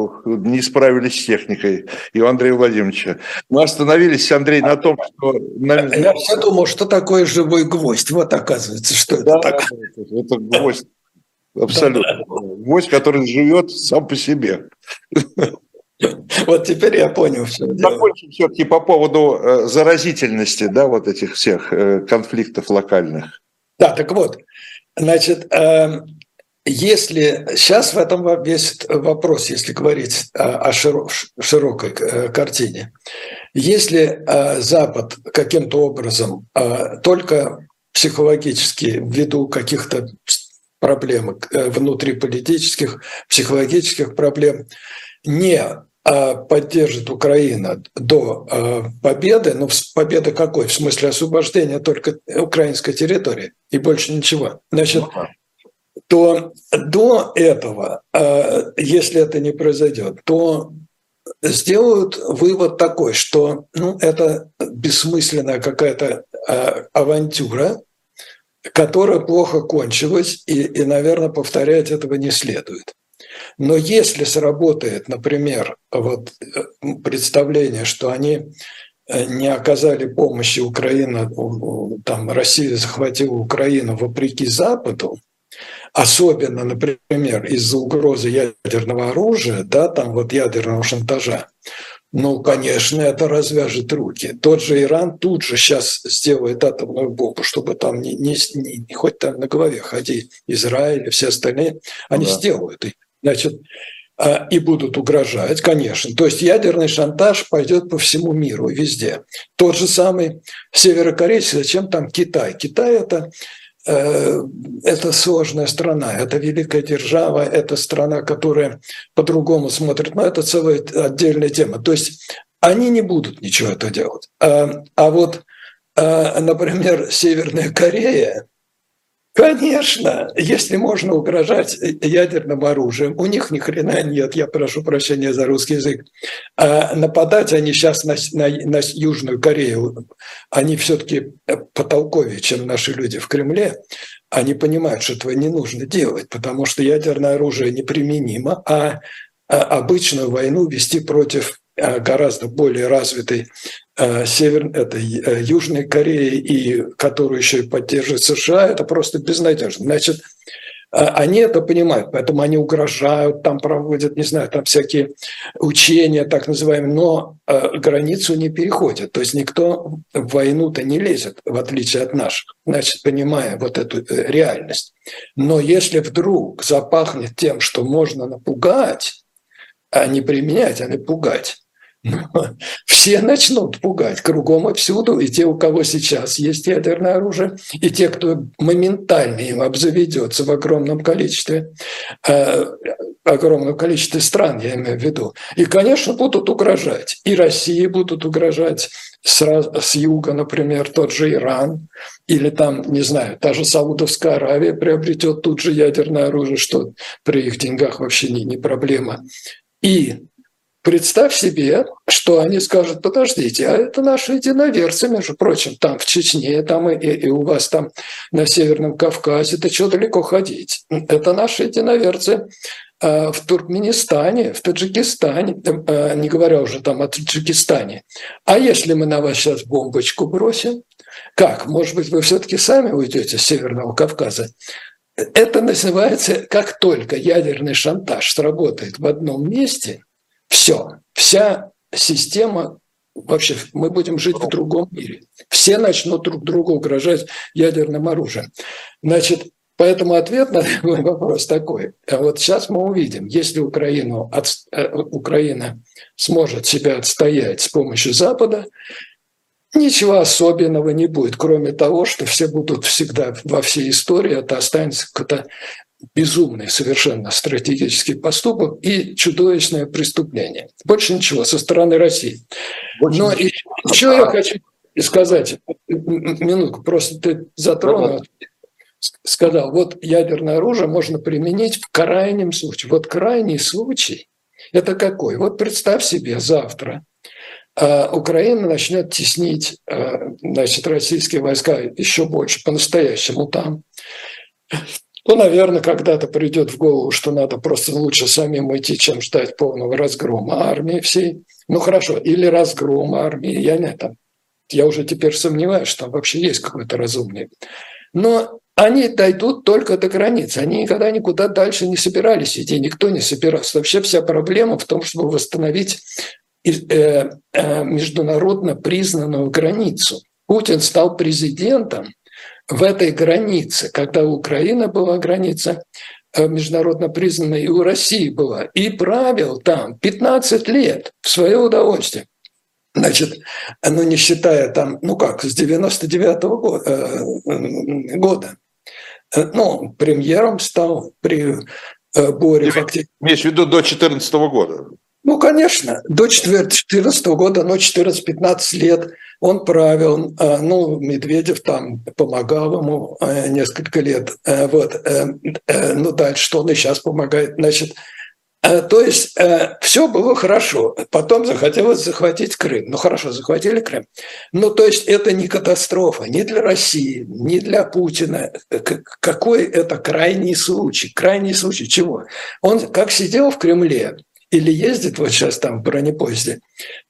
Speaker 1: не справились с техникой, и у Андрея Владимировича. Мы остановились, Андрей, на том, что...
Speaker 2: Я все думал, что такое живой гвоздь. Вот оказывается, что
Speaker 1: да,
Speaker 2: это
Speaker 1: такое. Это гвоздь. Абсолютно. Гвоздь, который живет сам по себе.
Speaker 2: Вот теперь я понял,
Speaker 1: все. Закончим все-таки по поводу э, заразительности, да, вот этих всех э, конфликтов локальных.
Speaker 2: Да, так вот, значит, эм, если сейчас в этом весь вопрос, если говорить о широкой э, картине, если Запад каким-то образом только психологически ввиду каких-то проблем внутриполитических, психологических проблем не поддержит Украина до победы, ну, победы какой? В смысле освобождения только украинской территории и больше ничего. Значит, ну то до этого, а, если это не произойдет, то сделают вывод такой, что ну, это бессмысленная какая-то авантюра, которая плохо кончилась, и, и, наверное, повторять этого не следует. Но если сработает, например, вот э, представление, что они э, не оказали помощи Украина, там Россия захватила Украину вопреки Западу, особенно, например, из-за угрозы ядерного оружия, да, там вот ядерного шантажа, ну, конечно, это развяжет руки. Тот же Иран тут же сейчас сделает атомную бомбу, чтобы там не, не, не хоть там на голове ходи Израиль и все остальные, они да. сделают значит, а, и будут угрожать, конечно. То есть ядерный шантаж пойдет по всему миру, везде. Тот же самый северокорейцы, зачем там Китай? Китай это это сложная страна, это великая держава, это страна, которая по-другому смотрит, но это целая отдельная тема. То есть они не будут ничего это делать. А, а вот, а, например, Северная Корея, Конечно, если можно угрожать ядерным оружием, у них ни хрена нет, я прошу прощения за русский язык. А нападать они сейчас на, на, на Южную Корею, они все-таки потолковее, чем наши люди в Кремле. Они понимают, что этого не нужно делать, потому что ядерное оружие неприменимо, а, а обычную войну вести против гораздо более развитой Э, Север, это э, Южной Кореи, и которую еще и поддерживает США, это просто безнадежно. Значит, э, они это понимают, поэтому они угрожают, там проводят, не знаю, там всякие учения, так называемые, но границу не переходят. То есть никто в войну-то не лезет, в отличие от наших, значит, понимая вот эту реальность. Но если вдруг запахнет тем, что можно напугать, а не применять, а напугать, все начнут пугать кругом и всюду, и те, у кого сейчас есть ядерное оружие, и те, кто моментально им обзаведется в огромном количестве, э, огромном количестве стран, я имею в виду. И, конечно, будут угрожать. И России будут угрожать с, с юга, например, тот же Иран, или там, не знаю, та же Саудовская Аравия приобретет тут же ядерное оружие, что при их деньгах вообще не, не проблема. И Представь себе, что они скажут, подождите, а это наши единоверцы, между прочим, там в Чечне, там и, и у вас там на Северном Кавказе, это что далеко ходить? Это наши единоверцы а, в Туркменистане, в Таджикистане, а, не говоря уже там о Таджикистане. А если мы на вас сейчас бомбочку бросим, как? Может быть, вы все-таки сами уйдете с Северного Кавказа? Это называется, как только ядерный шантаж сработает в одном месте – все, вся система вообще мы будем жить в другом мире. Все начнут друг другу угрожать ядерным оружием. Значит, поэтому ответ на мой вопрос такой. А вот сейчас мы увидим, если Украину, от, э, Украина сможет себя отстоять с помощью Запада, ничего особенного не будет, кроме того, что все будут всегда во всей истории, это останется безумный совершенно стратегический поступок и чудовищное преступление. Больше ничего со стороны России. Больше Но ничего. еще я хочу сказать, минутку, просто ты затронул, сказал, вот ядерное оружие можно применить в крайнем случае. Вот крайний случай – это какой? Вот представь себе завтра а, Украина начнет теснить а, значит, российские войска еще больше, по-настоящему там Ну, наверное, когда-то придет в голову, что надо просто лучше самим идти, чем ждать полного разгрома армии всей. Ну хорошо, или разгрома армии, я не там. Я уже теперь сомневаюсь, что там вообще есть какой-то разумный. Но они дойдут только до границы. Они никогда никуда дальше не собирались идти, никто не собирался. Вообще вся проблема в том, чтобы восстановить э, э, международно признанную границу. Путин стал президентом в этой границе, когда у Украины была граница э, международно признанная, и у России была, и правил там 15 лет в свое удовольствие. Значит, ну не считая там, ну как, с 99 -го года. Ну, премьером стал при Боре.
Speaker 1: Имеешь в виду до 2014 года?
Speaker 2: Ну, конечно, до 2014 года, но 14-15 лет он правил, а, ну, Медведев там помогал ему а, несколько лет, а, вот, э, э, ну, дальше, что он и сейчас помогает, значит, то есть все было хорошо. Потом захотелось захватить Крым. Ну хорошо, захватили Крым. Ну то есть это не катастрофа ни для России, ни для Путина. Какой это крайний случай? Крайний случай чего? Он как сидел в Кремле, или ездит вот сейчас там в бронепоезде,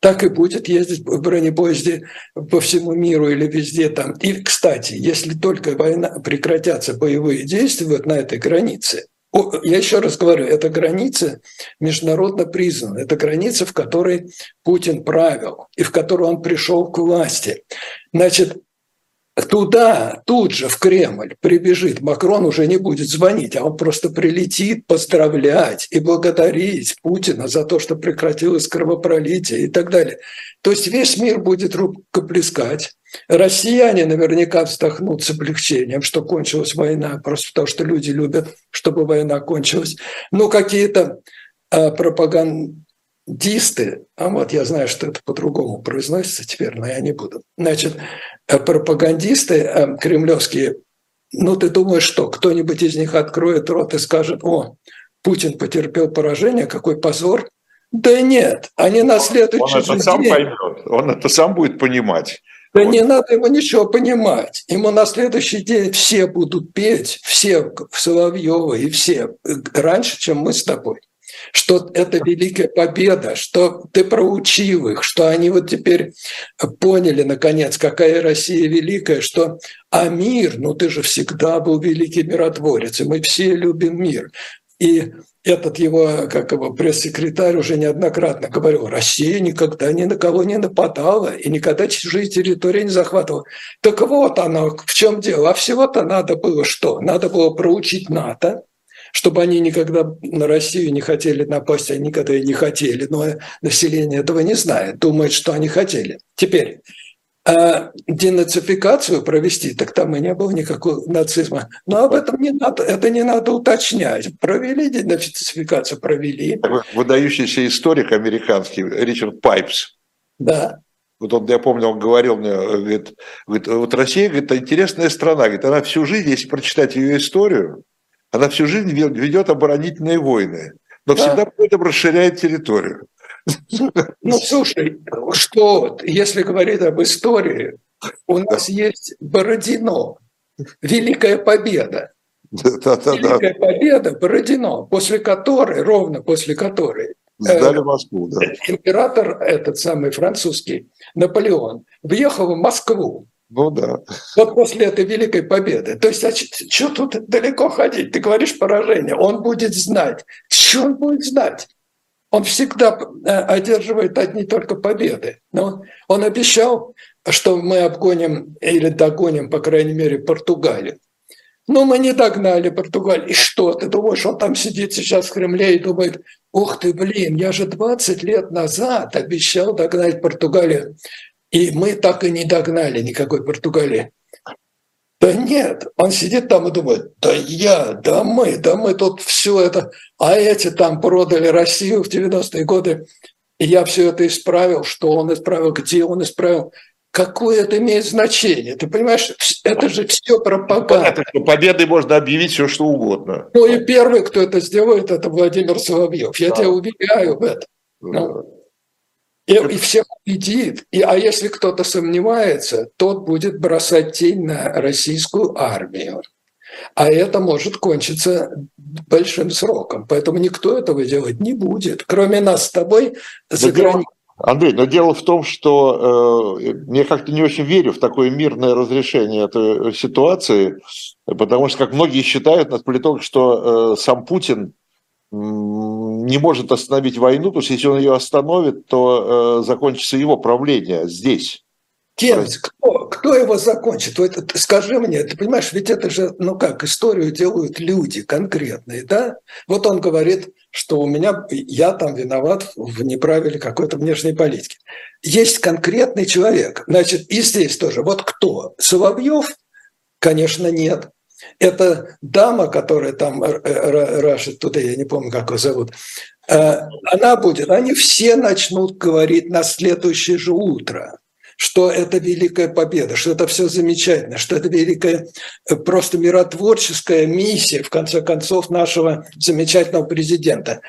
Speaker 2: так и будет ездить в бронепоезде по всему миру или везде там. И, кстати, если только война, прекратятся боевые действия вот на этой границе, я еще раз говорю, это граница международно признана, это граница, в которой Путин правил и в которой он пришел к власти. Значит, туда, тут же, в Кремль прибежит, Макрон уже не будет звонить, а он просто прилетит поздравлять и благодарить Путина за то, что прекратилось кровопролитие и так далее. То есть весь мир будет рукоплескать. Россияне наверняка вздохнут с облегчением, что кончилась война, просто потому что люди любят, чтобы война кончилась. Но какие-то а, пропаганд а вот я знаю, что это по-другому произносится теперь, но я не буду. Значит, э, пропагандисты э, кремлевские, ну ты думаешь, что кто-нибудь из них откроет рот и скажет, о, Путин потерпел поражение, какой позор. Да нет, они на следующий
Speaker 1: он, он это сам поймет, он это сам будет понимать.
Speaker 2: Да вот. не надо ему ничего понимать. Ему на следующий день все будут петь, все Соловьева и все э, раньше, чем мы с тобой что это великая победа, что ты проучил их, что они вот теперь поняли, наконец, какая Россия великая, что а мир, ну ты же всегда был великий миротворец, и мы все любим мир. И этот его, как его пресс-секретарь уже неоднократно говорил, Россия никогда ни на кого не нападала и никогда чужие территории не захватывала. Так вот оно, в чем дело. А всего-то надо было что? Надо было проучить НАТО, чтобы они никогда на Россию не хотели напасть, они никогда и не хотели, но население этого не знает, думает, что они хотели. Теперь, а денацификацию провести, так там и не было никакого нацизма. Но об этом не надо, это не надо уточнять. Провели денацификацию, провели.
Speaker 1: Выдающийся историк американский Ричард Пайпс.
Speaker 2: Да.
Speaker 1: Вот он, я помню, он говорил мне, говорит, говорит вот Россия, говорит, интересная страна, говорит, она всю жизнь, если прочитать ее историю, она всю жизнь ведет оборонительные войны, но да. всегда при этом расширяет территорию.
Speaker 2: Ну, слушай, что, если говорить об истории, у нас есть Бородино, Великая Победа. Да, да, Великая да. Победа, Бородино, после которой, ровно после которой
Speaker 1: Сдали Москву, да.
Speaker 2: Император этот самый французский, Наполеон, въехал в Москву.
Speaker 1: Ну да.
Speaker 2: Вот после этой великой победы. То есть, а что тут далеко ходить? Ты говоришь поражение. Он будет знать. Что он будет знать? Он всегда э, одерживает одни только победы. Но он обещал, что мы обгоним или догоним, по крайней мере, Португалию. Но мы не догнали Португалию. И что? Ты думаешь, он там сидит сейчас в Кремле и думает, ух ты, блин, я же 20 лет назад обещал догнать Португалию. И мы так и не догнали никакой Португалии. Да нет, он сидит там и думает, да я, да мы, да мы тут все это, а эти там продали Россию в 90-е годы, и я все это исправил, что он исправил, где он исправил. Какое это имеет значение? Ты понимаешь, это же все пропаганда. Понятно,
Speaker 1: что победой можно объявить все, что угодно.
Speaker 2: Ну и первый, кто это сделает, это Владимир Соловьев. Я да. тебя уверяю в этом. Ну, и, и всех убедит. И, а если кто-то сомневается, тот будет бросать тень на российскую армию. А это может кончиться большим сроком. Поэтому никто этого делать не будет, кроме нас с тобой за границей.
Speaker 1: Андрей, но дело в том, что э, я как-то не очень верю в такое мирное разрешение этой ситуации, потому что, как многие считают, нас политологи, что э, сам Путин не может остановить войну, потому что если он ее остановит, то э, закончится его правление здесь.
Speaker 2: Кем? Кто, кто его закончит? Вот, скажи мне, ты понимаешь, ведь это же, ну как, историю делают люди конкретные, да? Вот он говорит, что у меня, я там виноват в неправиле какой-то внешней политики. Есть конкретный человек, значит, и здесь тоже. Вот кто? Соловьев? Конечно, нет. Это дама, которая там рашит туда, я не помню, как ее зовут, э, она будет, они все начнут говорить на следующее же утро что это великая победа, что это все замечательно, что это великая э, просто миротворческая миссия, в конце концов, нашего замечательного президента.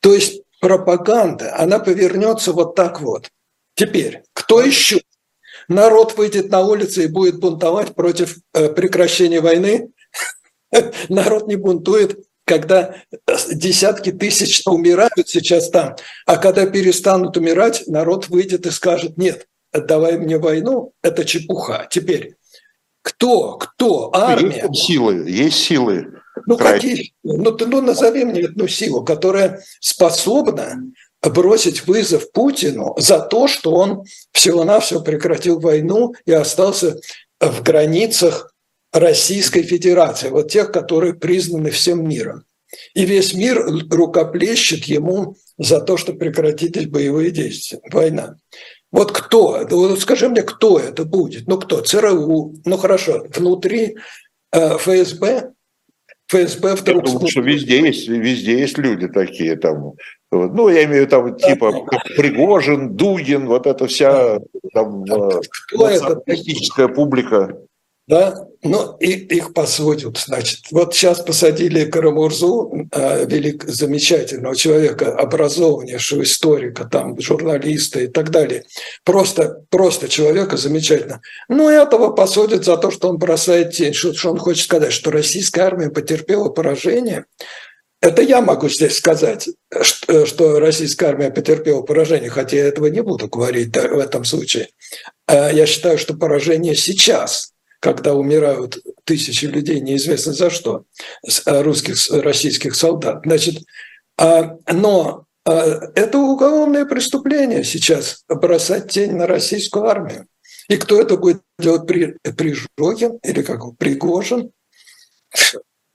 Speaker 2: То есть пропаганда, она повернется вот так вот. Теперь, кто еще? Народ выйдет на улицы и будет бунтовать против э, прекращения войны. Народ не бунтует, когда десятки тысяч умирают сейчас там, а когда перестанут умирать, народ выйдет и скажет, нет, отдавай мне войну, это чепуха. Теперь, кто, кто, армия?
Speaker 1: Есть силы, есть силы.
Speaker 2: Ну, какие? Ну, ты ну, назови мне одну силу, которая способна бросить вызов Путину за то, что он всего-навсего прекратил войну и остался в границах Российской Федерации, вот тех, которые признаны всем миром. И весь мир рукоплещет ему за то, что прекратились боевые действия, война. Вот кто? Вот скажи мне, кто это будет? Ну кто? ЦРУ? Ну хорошо, внутри э, ФСБ?
Speaker 1: ФСБ вдруг... Я думаю, что везде есть, везде есть люди такие там. Вот. Ну, я имею там типа Пригожин, Дугин, вот эта вся там, кто это? публика.
Speaker 2: Да, ну и их посадят, значит. Вот сейчас посадили Карамурзу, э, велик, замечательного человека, образованнейшего историка, там, журналиста и так далее. Просто, просто человека замечательно. Ну, этого посадят за то, что он бросает тень. Что, что он хочет сказать? Что российская армия потерпела поражение. Это я могу здесь сказать, что, что российская армия потерпела поражение, хотя я этого не буду говорить в этом случае. Э, я считаю, что поражение сейчас – когда умирают тысячи людей, неизвестно за что, э, русских, российских солдат. Значит, а, но а, это уголовное преступление сейчас бросать тень на российскую армию. И кто это будет делать? При, Прижогин или как Пригожин?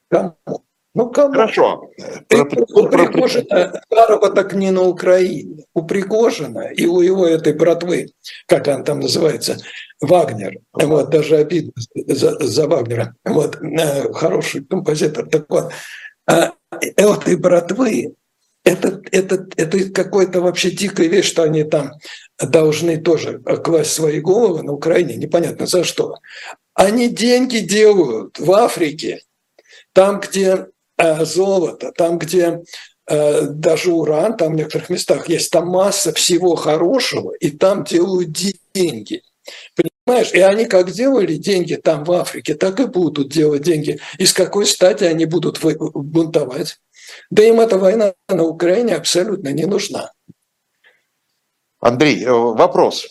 Speaker 1: Кому? Ну, кому? Хорошо.
Speaker 2: Про, у Пригожина заработок не на Украине. У Пригожина и у его этой братвы, как она там называется, Вагнер. Вот, даже обидно за, за Вагнера. Вот, э, хороший композитор. Так вот, а этой братвы это, это, это какая-то вообще дикая вещь, что они там должны тоже класть свои головы на Украине, непонятно за что. Они деньги делают в Африке, там, где золото, там, где э, даже уран, там в некоторых местах есть, там масса всего хорошего, и там делают деньги. Понимаешь? И они как делали деньги там в Африке, так и будут делать деньги. И с какой стати они будут бунтовать? Да им эта война на Украине абсолютно не нужна.
Speaker 1: Андрей, э, вопрос.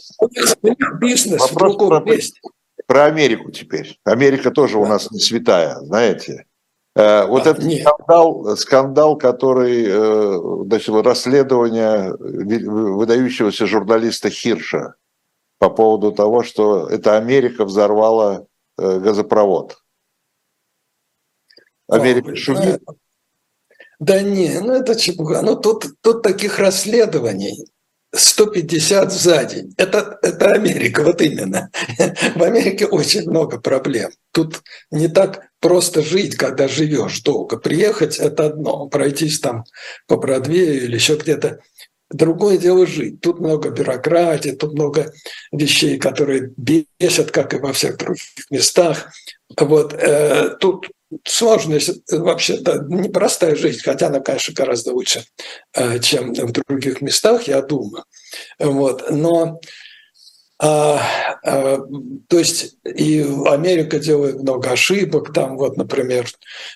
Speaker 2: Бизнес
Speaker 1: вопрос в другом про, месте. Про Америку теперь. Америка тоже у нас не святая, знаете. Э, вот а, этот нет. скандал, скандал, который э, значит, расследование выдающегося журналиста Хирша по поводу того, что это Америка взорвала э, газопровод.
Speaker 2: Америка О, шумит. Да, да не, ну это чепуха. Ну тут, тут таких расследований 150 за день. Это, это Америка, вот именно. В Америке очень много проблем. Тут не так просто жить, когда живешь долго. Приехать – это одно, пройтись там по Бродвею или еще где-то. Другое дело жить. Тут много бюрократии, тут много вещей, которые бесят, как и во всех других местах. Вот, э, тут сложность вообще да, непростая жизнь, хотя она, конечно, гораздо лучше, э, чем в других местах, я думаю. Вот. Но А, а, то есть и Америка делает много ошибок. Там вот, например,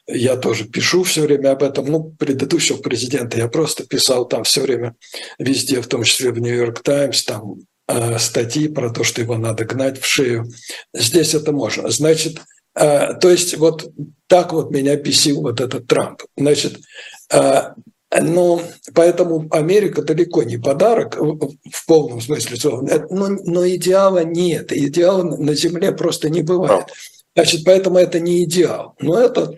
Speaker 2: я тоже пишу все время об этом. Ну, предыдущего президента я просто писал там все время везде, в том числе в Нью-Йорк Таймс, там э, статьи про то, что его надо гнать в шею. Здесь это можно. Значит, э, то есть вот так вот меня бесил вот этот Трамп. Значит, э, но поэтому Америка далеко не подарок в полном смысле слова. Но, но идеала нет. Идеала на Земле просто не бывает. Значит, поэтому это не идеал. Но это,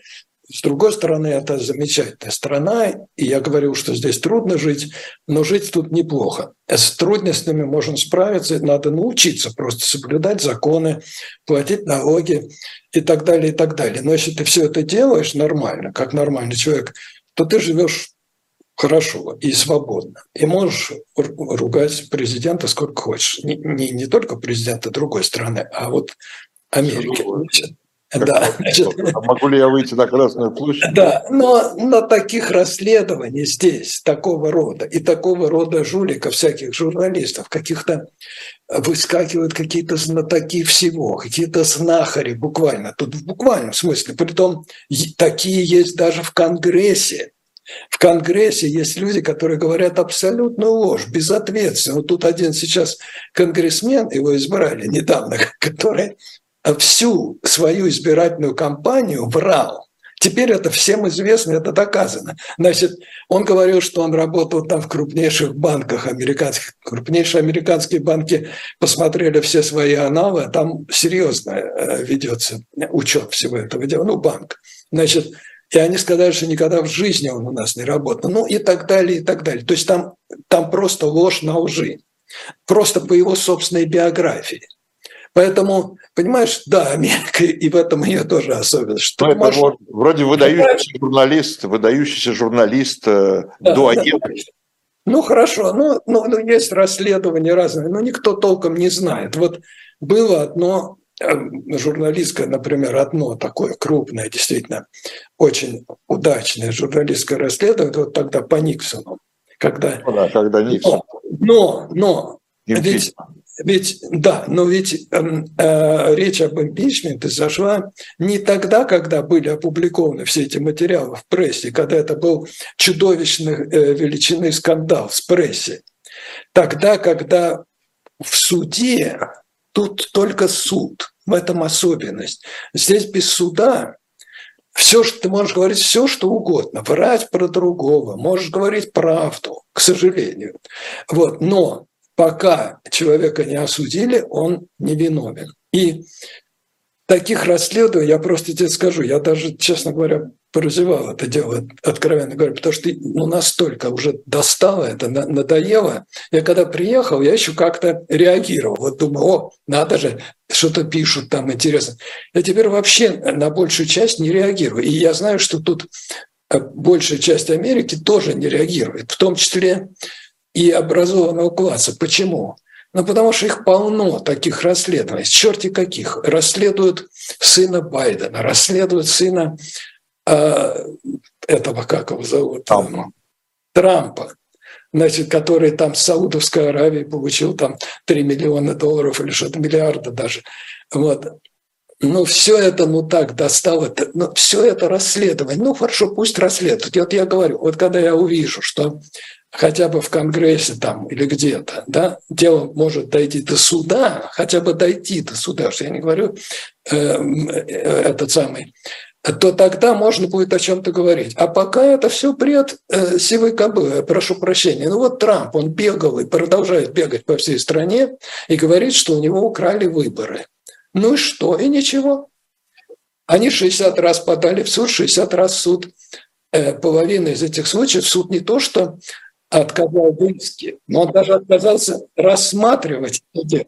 Speaker 2: с другой стороны, это замечательная страна. И я говорил, что здесь трудно жить, но жить тут неплохо. С трудностями можно справиться, надо научиться просто соблюдать законы, платить налоги и так далее, и так далее. Но если ты все это делаешь нормально, как нормальный человек, то ты живешь хорошо и свободно. И можешь ругать президента сколько хочешь. Не, не, не только президента другой страны, а вот Америки.
Speaker 1: Да. Могу ли я выйти на Красную площадь?
Speaker 2: Да, но на таких расследований здесь, такого рода, и такого рода жуликов, всяких журналистов, каких-то выскакивают какие-то знатоки всего, какие-то знахари буквально, тут в буквальном смысле. Притом такие есть даже в Конгрессе, в Конгрессе есть люди, которые говорят абсолютную ложь, безответственно. Вот тут один сейчас конгрессмен, его избрали недавно, который всю свою избирательную кампанию врал. Теперь это всем известно, это доказано. Значит, он говорил, что он работал там в крупнейших банках американских. Крупнейшие американские банки посмотрели все свои аналы, а там серьезно э, ведется учет всего этого дела. Ну, банк. Значит, и они сказали, что никогда в жизни он у нас не работал. Ну и так далее, и так далее. То есть там, там просто ложь на лжи. Просто по его собственной биографии. Поэтому, понимаешь, да, Америка, и в этом ее тоже особенность. Что
Speaker 1: ну, можешь... вот, вроде выдающийся журналист, выдающийся журналист, э, да, дуагент. Да,
Speaker 2: ну хорошо, ну, ну, ну есть расследования разные, но никто толком не знает. Вот было одно журналистское, например, одно такое крупное, действительно очень удачное журналистское расследование, вот тогда по Никсону, когда...
Speaker 1: Ну, да, когда Никсон.
Speaker 2: Но, но, ведь, ведь, да, но ведь э, э, речь об импичменте зашла не тогда, когда были опубликованы все эти материалы в прессе, когда это был чудовищный э, величины скандал в прессе. Тогда, когда в суде Тут только суд, в этом особенность. Здесь без суда все, что ты можешь говорить все, что угодно, врать про другого, можешь говорить правду, к сожалению. Вот. Но пока человека не осудили, он невиновен. И таких расследований, я просто тебе скажу, я даже, честно говоря, прозевал это дело, откровенно говоря, потому что ну, настолько уже достало это, надоело. Я когда приехал, я еще как-то реагировал. Вот думаю, о, надо же, что-то пишут там интересно. Я теперь вообще на большую часть не реагирую. И я знаю, что тут э, большая часть Америки тоже не реагирует, в том числе и образованного класса. Почему? Ну, потому что их полно, таких расследований. Черти каких. Расследуют сына Байдена, расследуют сына э, этого, как его зовут? Трампа. Трампа. Значит, который там с Саудовской Аравии получил там 3 миллиона долларов или что-то, миллиарда даже. Вот. Ну, все это, ну так, достало, ну, все это расследование. Ну, хорошо, пусть расследуют. Вот я говорю, вот когда я увижу, что хотя бы в Конгрессе там или где-то, да, дело может дойти до суда, хотя бы дойти до суда, что я не говорю э, э, этот самый, то тогда можно будет о чем-то говорить. А пока это все бред э, сивой кобылы, прошу прощения. Ну вот Трамп, он бегал и продолжает бегать по всей стране и говорит, что у него украли выборы. Ну и что? И ничего. Они 60 раз подали в суд, 60 раз в суд. Э, половина из этих случаев суд не то, что отказал иске, но он даже отказался рассматривать дело.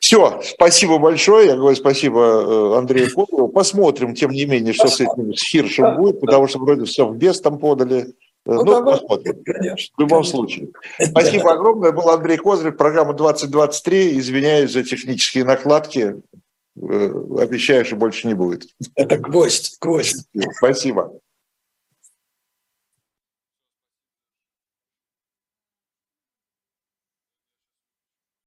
Speaker 1: Все, спасибо большое. Я говорю спасибо э, Андрею Колову. Посмотрим, тем не менее, что с этим с Хиршем будет, потому что вроде все в без там подали. Э, ну, ну посмотрим. Конечно, в любом конечно. случае. Спасибо огромное. Был Андрей Козырев, программа 2023. Извиняюсь за технические накладки. Э, обещаю, что больше не будет.
Speaker 2: Это гвоздь, гвоздь.
Speaker 1: Спасибо.